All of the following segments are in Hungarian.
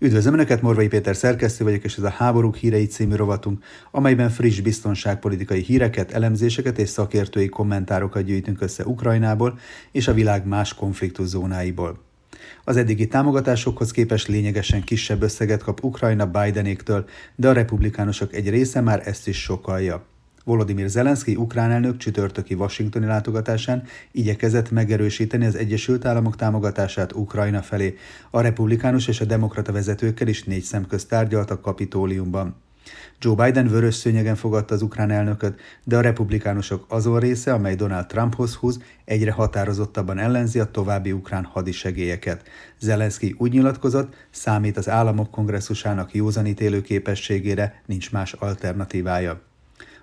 Üdvözlöm Önöket, Morvai Péter szerkesztő vagyok, és ez a Háborúk hírei című rovatunk, amelyben friss biztonságpolitikai híreket, elemzéseket és szakértői kommentárokat gyűjtünk össze Ukrajnából és a világ más konfliktuszónáiból. Az eddigi támogatásokhoz képest lényegesen kisebb összeget kap Ukrajna Bidenéktől, de a republikánusok egy része már ezt is sokalja. Volodymyr Zelenszky ukrán elnök csütörtöki washingtoni látogatásán igyekezett megerősíteni az Egyesült Államok támogatását Ukrajna felé. A republikánus és a demokrata vezetőkkel is négy szem közt tárgyaltak Kapitóliumban. Joe Biden vörös szőnyegen fogadta az ukrán elnököt, de a republikánusok azon része, amely Donald Trumphoz húz, egyre határozottabban ellenzi a további ukrán hadisegélyeket. Zelenszky úgy nyilatkozott, számít az államok kongresszusának józanítélő képességére, nincs más alternatívája.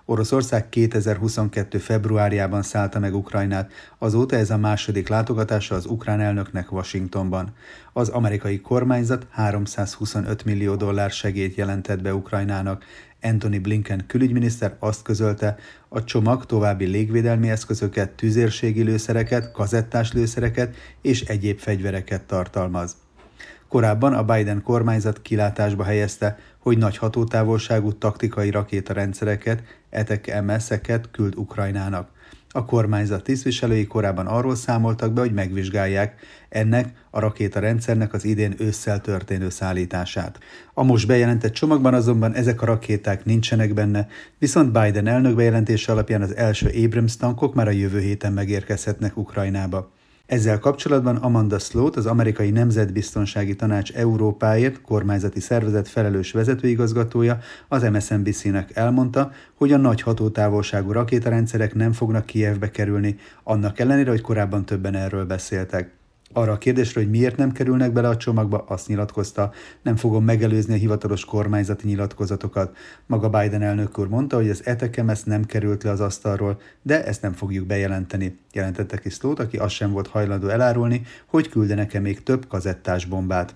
Oroszország 2022. februárjában szállta meg Ukrajnát, azóta ez a második látogatása az ukrán elnöknek Washingtonban. Az amerikai kormányzat 325 millió dollár segélyt jelentett be Ukrajnának. Anthony Blinken külügyminiszter azt közölte, a csomag további légvédelmi eszközöket, tüzérségi lőszereket, kazettás lőszereket és egyéb fegyvereket tartalmaz. Korábban a Biden kormányzat kilátásba helyezte, hogy nagy hatótávolságú taktikai rakétarendszereket, etek MS-eket küld Ukrajnának. A kormányzat tisztviselői korábban arról számoltak be, hogy megvizsgálják ennek a rakétarendszernek az idén ősszel történő szállítását. A most bejelentett csomagban azonban ezek a rakéták nincsenek benne, viszont Biden elnök bejelentése alapján az első Abrams tankok már a jövő héten megérkezhetnek Ukrajnába. Ezzel kapcsolatban Amanda Sloat, az amerikai Nemzetbiztonsági Tanács Európáért kormányzati szervezet felelős vezetőigazgatója az MSNBC-nek elmondta, hogy a nagy hatótávolságú rakétarendszerek nem fognak Kievbe kerülni, annak ellenére, hogy korábban többen erről beszéltek. Arra a kérdésre, hogy miért nem kerülnek bele a csomagba, azt nyilatkozta, nem fogom megelőzni a hivatalos kormányzati nyilatkozatokat. Maga Biden elnök úr mondta, hogy az etekem ezt nem került le az asztalról, de ezt nem fogjuk bejelenteni. Jelentette ki Slót, aki azt sem volt hajlandó elárulni, hogy küldenek-e még több kazettás bombát.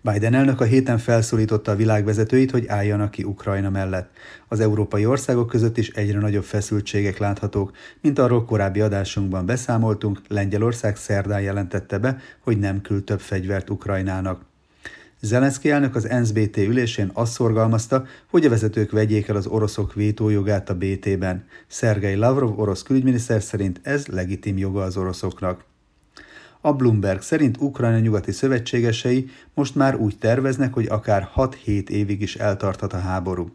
Biden elnök a héten felszólította a világvezetőit, hogy álljanak ki Ukrajna mellett. Az európai országok között is egyre nagyobb feszültségek láthatók, mint arról korábbi adásunkban beszámoltunk, Lengyelország szerdán jelentette be, hogy nem küld több fegyvert Ukrajnának. Zelenszky elnök az NSBT ülésén azt szorgalmazta, hogy a vezetők vegyék el az oroszok vétójogát a BT-ben. Szergei Lavrov orosz külügyminiszter szerint ez legitim joga az oroszoknak. A Bloomberg szerint Ukrajna nyugati szövetségesei most már úgy terveznek, hogy akár 6-7 évig is eltarthat a háború.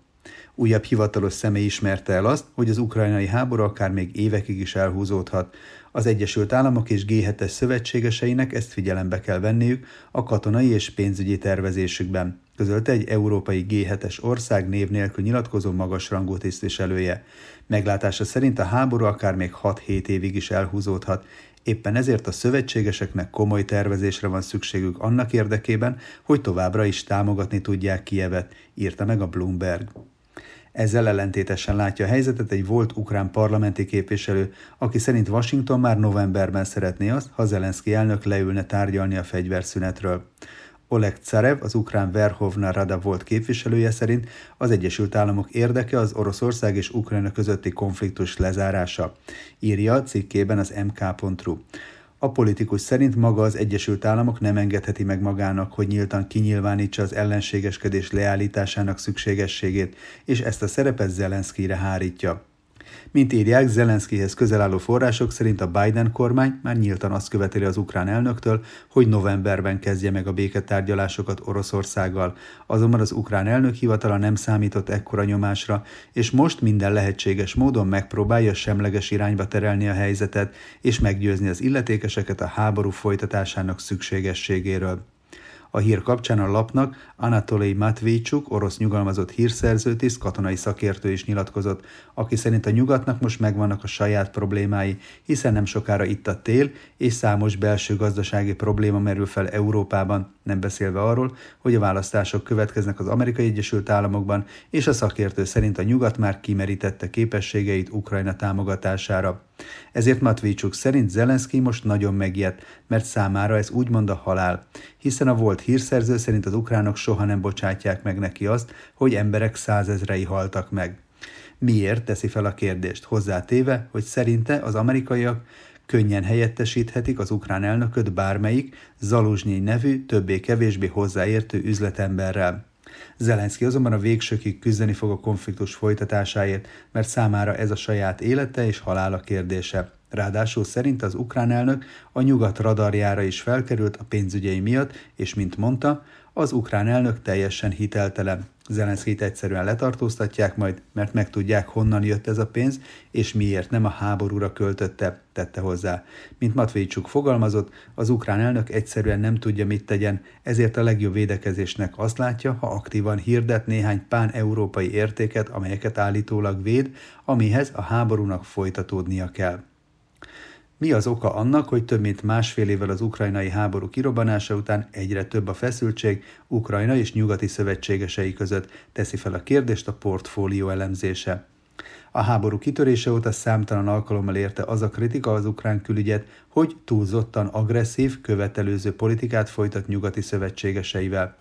Újabb hivatalos személy ismerte el azt, hogy az ukrajnai háború akár még évekig is elhúzódhat. Az Egyesült Államok és G7-es szövetségeseinek ezt figyelembe kell venniük a katonai és pénzügyi tervezésükben, közölte egy európai G7-es ország név nélkül nyilatkozó magasrangú tisztviselője. Meglátása szerint a háború akár még 6-7 évig is elhúzódhat, Éppen ezért a szövetségeseknek komoly tervezésre van szükségük annak érdekében, hogy továbbra is támogatni tudják Kievet, írta meg a Bloomberg. Ezzel ellentétesen látja a helyzetet egy volt ukrán parlamenti képviselő, aki szerint Washington már novemberben szeretné azt, ha Zelenszky elnök leülne tárgyalni a fegyverszünetről. Oleg Carev, az ukrán Verhovna Rada volt képviselője szerint az Egyesült Államok érdeke az Oroszország és Ukrajna közötti konfliktus lezárása, írja a cikkében az mk.ru. A politikus szerint maga az Egyesült Államok nem engedheti meg magának, hogy nyíltan kinyilvánítsa az ellenségeskedés leállításának szükségességét, és ezt a szerepet Zelenszkire hárítja. Mint írják, Zelenszkihez közel álló források szerint a Biden kormány már nyíltan azt követeli az ukrán elnöktől, hogy novemberben kezdje meg a béketárgyalásokat Oroszországgal. Azonban az ukrán elnök hivatala nem számított ekkora nyomásra, és most minden lehetséges módon megpróbálja semleges irányba terelni a helyzetet, és meggyőzni az illetékeseket a háború folytatásának szükségességéről. A hír kapcsán a lapnak Anatolij Matvécsuk, orosz nyugalmazott hírszerzőtiszt, katonai szakértő is nyilatkozott, aki szerint a nyugatnak most megvannak a saját problémái, hiszen nem sokára itt a tél, és számos belső gazdasági probléma merül fel Európában, nem beszélve arról, hogy a választások következnek az Amerikai Egyesült Államokban, és a szakértő szerint a nyugat már kimerítette képességeit Ukrajna támogatására. Ezért Matvécsuk szerint Zelenszky most nagyon megijedt, mert számára ez úgymond a halál, hiszen a volt hírszerző szerint az ukránok soha nem bocsátják meg neki azt, hogy emberek százezrei haltak meg. Miért teszi fel a kérdést, hozzátéve, hogy szerinte az amerikaiak könnyen helyettesíthetik az ukrán elnököt bármelyik Zaluzsnyi nevű, többé-kevésbé hozzáértő üzletemberrel. Zelenszky azonban a végsőkig küzdeni fog a konfliktus folytatásáért, mert számára ez a saját élete és halála kérdése. Ráadásul szerint az ukrán elnök a nyugat radarjára is felkerült a pénzügyei miatt, és mint mondta, az ukrán elnök teljesen hiteltelen. Zelenszkit egyszerűen letartóztatják majd, mert megtudják, honnan jött ez a pénz, és miért nem a háborúra költötte, tette hozzá. Mint Matvécsuk fogalmazott, az ukrán elnök egyszerűen nem tudja, mit tegyen, ezért a legjobb védekezésnek azt látja, ha aktívan hirdet néhány pán-európai értéket, amelyeket állítólag véd, amihez a háborúnak folytatódnia kell. Mi az oka annak, hogy több mint másfél évvel az ukrajnai háború kirobbanása után egyre több a feszültség Ukrajna és nyugati szövetségesei között, teszi fel a kérdést a portfólió elemzése. A háború kitörése óta számtalan alkalommal érte az a kritika az ukrán külügyet, hogy túlzottan agresszív, követelőző politikát folytat nyugati szövetségeseivel.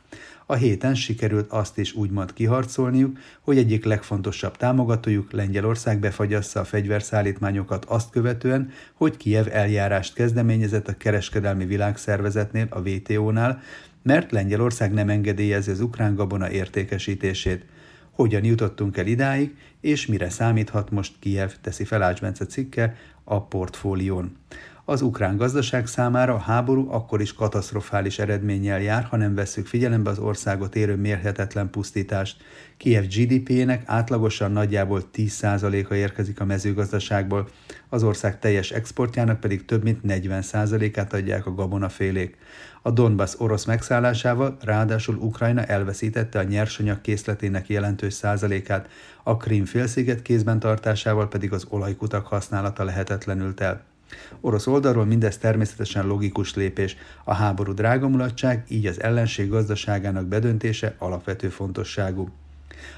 A héten sikerült azt is úgymond kiharcolniuk, hogy egyik legfontosabb támogatójuk Lengyelország befagyassza a fegyverszállítmányokat azt követően, hogy Kiev eljárást kezdeményezett a kereskedelmi világszervezetnél, a WTO-nál, mert Lengyelország nem engedélyezi az ukrán gabona értékesítését. Hogyan jutottunk el idáig, és mire számíthat most Kiev, teszi fel Ács Bence cikke a portfólión. Az ukrán gazdaság számára a háború akkor is katasztrofális eredménnyel jár, ha nem vesszük figyelembe az országot érő mérhetetlen pusztítást. Kiev GDP-nek átlagosan nagyjából 10%-a érkezik a mezőgazdaságból, az ország teljes exportjának pedig több mint 40%-át adják a gabonafélék. A Donbass orosz megszállásával ráadásul Ukrajna elveszítette a nyersanyag készletének jelentős százalékát, a Krim félsziget kézben tartásával pedig az olajkutak használata lehetetlenült el. Orosz oldalról mindez természetesen logikus lépés, a háború drágamulatság, így az ellenség gazdaságának bedöntése alapvető fontosságú.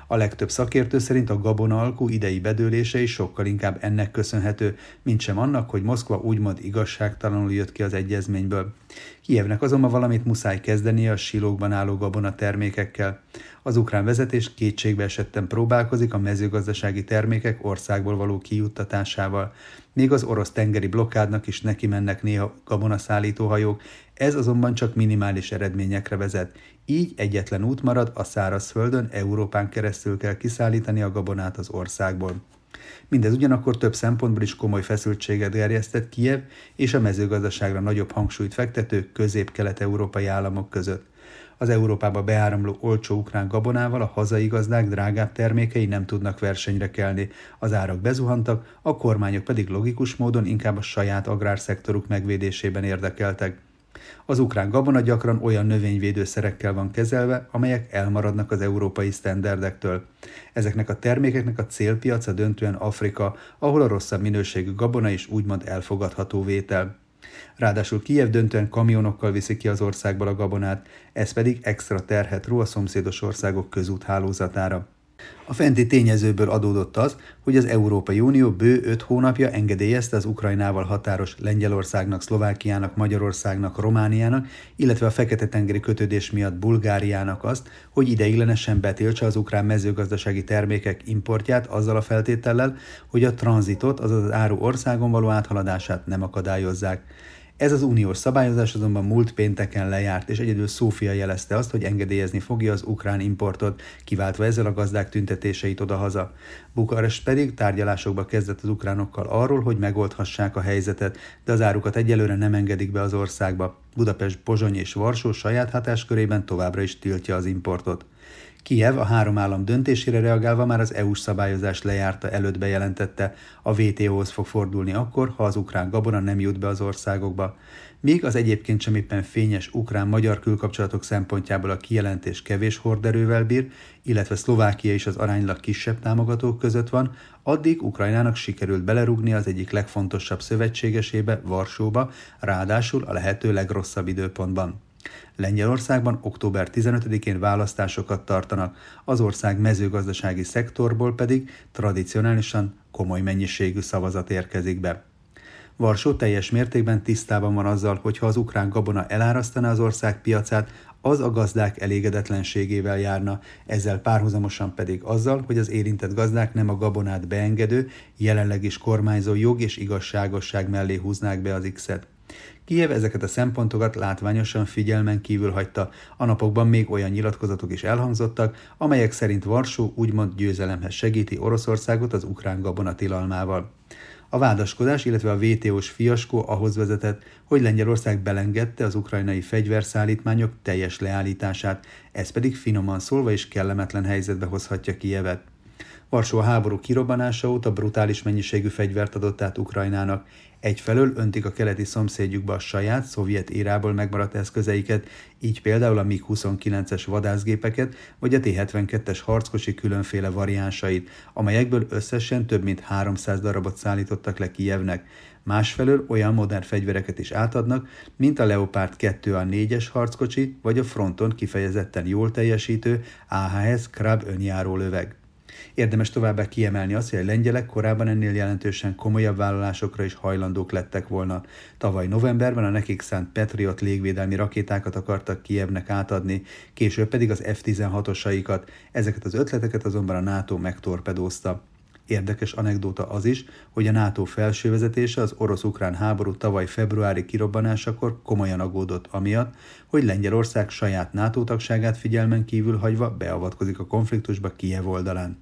A legtöbb szakértő szerint a gabona alkú idei bedőlése is sokkal inkább ennek köszönhető, mint sem annak, hogy Moszkva úgymond igazságtalanul jött ki az egyezményből. Kijevnek azonban valamit muszáj kezdenie a silókban álló gabona termékekkel. Az ukrán vezetés kétségbe esetten próbálkozik a mezőgazdasági termékek országból való kijuttatásával. Még az orosz tengeri blokkádnak is neki mennek néha gabonaszállítóhajók, ez azonban csak minimális eredményekre vezet. Így egyetlen út marad, a szárazföldön Európán keresztül kell kiszállítani a gabonát az országból. Mindez ugyanakkor több szempontból is komoly feszültséget gerjesztett Kiev és a mezőgazdaságra nagyobb hangsúlyt fektető közép-kelet-európai államok között. Az Európába beáramló olcsó ukrán gabonával a hazai gazdák drágább termékei nem tudnak versenyre kelni, az árak bezuhantak, a kormányok pedig logikus módon inkább a saját agrárszektoruk megvédésében érdekeltek. Az ukrán gabona gyakran olyan növényvédőszerekkel van kezelve, amelyek elmaradnak az európai sztenderdektől. Ezeknek a termékeknek a célpiaca döntően Afrika, ahol a rosszabb minőségű gabona is úgymond elfogadható vétel. Ráadásul Kiev döntően kamionokkal viszi ki az országból a gabonát, ez pedig extra terhet ró a szomszédos országok közúthálózatára. A fenti tényezőből adódott az, hogy az Európai Unió bő öt hónapja engedélyezte az Ukrajnával határos Lengyelországnak, Szlovákiának, Magyarországnak, Romániának, illetve a Fekete-tengeri kötődés miatt Bulgáriának azt, hogy ideiglenesen betiltsa az ukrán mezőgazdasági termékek importját azzal a feltétellel, hogy a tranzitot, azaz az áru országon való áthaladását nem akadályozzák. Ez az uniós szabályozás azonban múlt pénteken lejárt, és egyedül Szófia jelezte azt, hogy engedélyezni fogja az ukrán importot, kiváltva ezzel a gazdák tüntetéseit odahaza. Bukarest pedig tárgyalásokba kezdett az ukránokkal arról, hogy megoldhassák a helyzetet, de az árukat egyelőre nem engedik be az országba. Budapest, Pozsony és Varsó saját hatáskörében továbbra is tiltja az importot. Kiev a három állam döntésére reagálva már az EU-s szabályozás lejárta előtt bejelentette, a WTO-hoz fog fordulni akkor, ha az ukrán gabona nem jut be az országokba. Míg az egyébként sem éppen fényes ukrán-magyar külkapcsolatok szempontjából a kijelentés kevés horderővel bír, illetve Szlovákia is az aránylag kisebb támogatók között van, addig Ukrajnának sikerült belerugni az egyik legfontosabb szövetségesébe, Varsóba, ráadásul a lehető legrosszabb időpontban. Lengyelországban október 15-én választásokat tartanak, az ország mezőgazdasági szektorból pedig tradicionálisan komoly mennyiségű szavazat érkezik be. Varsó teljes mértékben tisztában van azzal, hogy ha az ukrán gabona elárasztaná az ország piacát, az a gazdák elégedetlenségével járna, ezzel párhuzamosan pedig azzal, hogy az érintett gazdák nem a gabonát beengedő, jelenleg is kormányzó jog és igazságosság mellé húznák be az X-et. Kijev ezeket a szempontokat látványosan figyelmen kívül hagyta, a napokban még olyan nyilatkozatok is elhangzottak, amelyek szerint Varsó úgymond győzelemhez segíti Oroszországot az ukrán gabona tilalmával. A vádaskodás, illetve a VTO-s fiaskó ahhoz vezetett, hogy Lengyelország belengedte az ukrajnai fegyverszállítmányok teljes leállítását, ez pedig finoman szólva is kellemetlen helyzetbe hozhatja Kijevet. Varsó a háború kirobbanása óta brutális mennyiségű fegyvert adott át Ukrajnának. Egyfelől öntik a keleti szomszédjukba a saját, szovjet érából megmaradt eszközeiket, így például a MiG-29-es vadászgépeket, vagy a T-72-es harckocsi különféle variánsait, amelyekből összesen több mint 300 darabot szállítottak le Kijevnek. Másfelől olyan modern fegyvereket is átadnak, mint a Leopard 2A4-es harckocsi, vagy a fronton kifejezetten jól teljesítő AHS Krab önjáró löveg. Érdemes továbbá kiemelni azt, hogy a lengyelek korábban ennél jelentősen komolyabb vállalásokra is hajlandók lettek volna. Tavaly novemberben a nekik szánt Patriot légvédelmi rakétákat akartak Kievnek átadni, később pedig az F-16-osaikat, ezeket az ötleteket azonban a NATO megtorpedózta. Érdekes anekdóta az is, hogy a NATO felső vezetése az orosz-ukrán háború tavaly februári kirobbanásakor komolyan aggódott amiatt, hogy Lengyelország saját NATO tagságát figyelmen kívül hagyva beavatkozik a konfliktusba Kiev oldalán.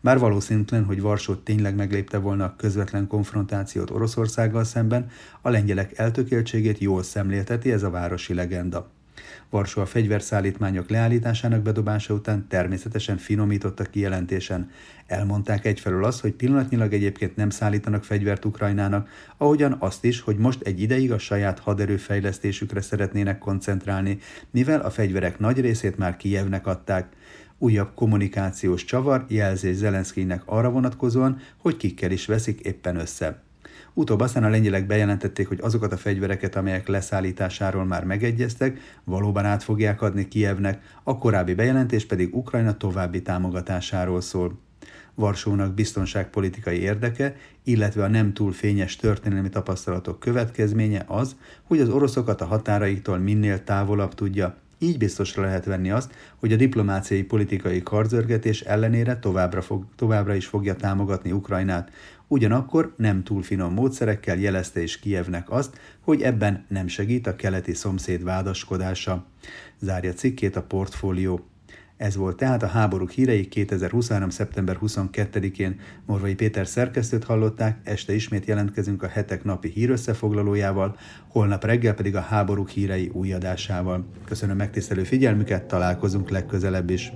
Bár valószínűtlen, hogy Varsó tényleg meglépte volna a közvetlen konfrontációt Oroszországgal szemben, a lengyelek eltökéltségét jól szemlélteti ez a városi legenda. Varsó a fegyverszállítmányok leállításának bedobása után természetesen finomított a kijelentésen. Elmondták egyfelől azt, hogy pillanatnyilag egyébként nem szállítanak fegyvert Ukrajnának, ahogyan azt is, hogy most egy ideig a saját haderőfejlesztésükre szeretnének koncentrálni, mivel a fegyverek nagy részét már Kijevnek adták. Újabb kommunikációs csavar jelzés Zelenszkinek arra vonatkozóan, hogy kikkel is veszik éppen össze. Utóbb aztán a lengyelek bejelentették, hogy azokat a fegyvereket, amelyek leszállításáról már megegyeztek, valóban át fogják adni Kievnek, a korábbi bejelentés pedig Ukrajna további támogatásáról szól. Varsónak biztonságpolitikai érdeke, illetve a nem túl fényes történelmi tapasztalatok következménye az, hogy az oroszokat a határaiktól minél távolabb tudja így biztosra lehet venni azt, hogy a diplomáciai politikai karzörgetés ellenére továbbra, fog, továbbra is fogja támogatni Ukrajnát. Ugyanakkor nem túl finom módszerekkel jelezte is Kijevnek azt, hogy ebben nem segít a keleti szomszéd vádaskodása. Zárja cikkét a portfólió. Ez volt tehát a háborúk hírei 2023. szeptember 22-én. Morvai Péter szerkesztőt hallották, este ismét jelentkezünk a hetek napi hírösszefoglalójával, holnap reggel pedig a háborúk hírei új adásával. Köszönöm megtisztelő figyelmüket, találkozunk legközelebb is.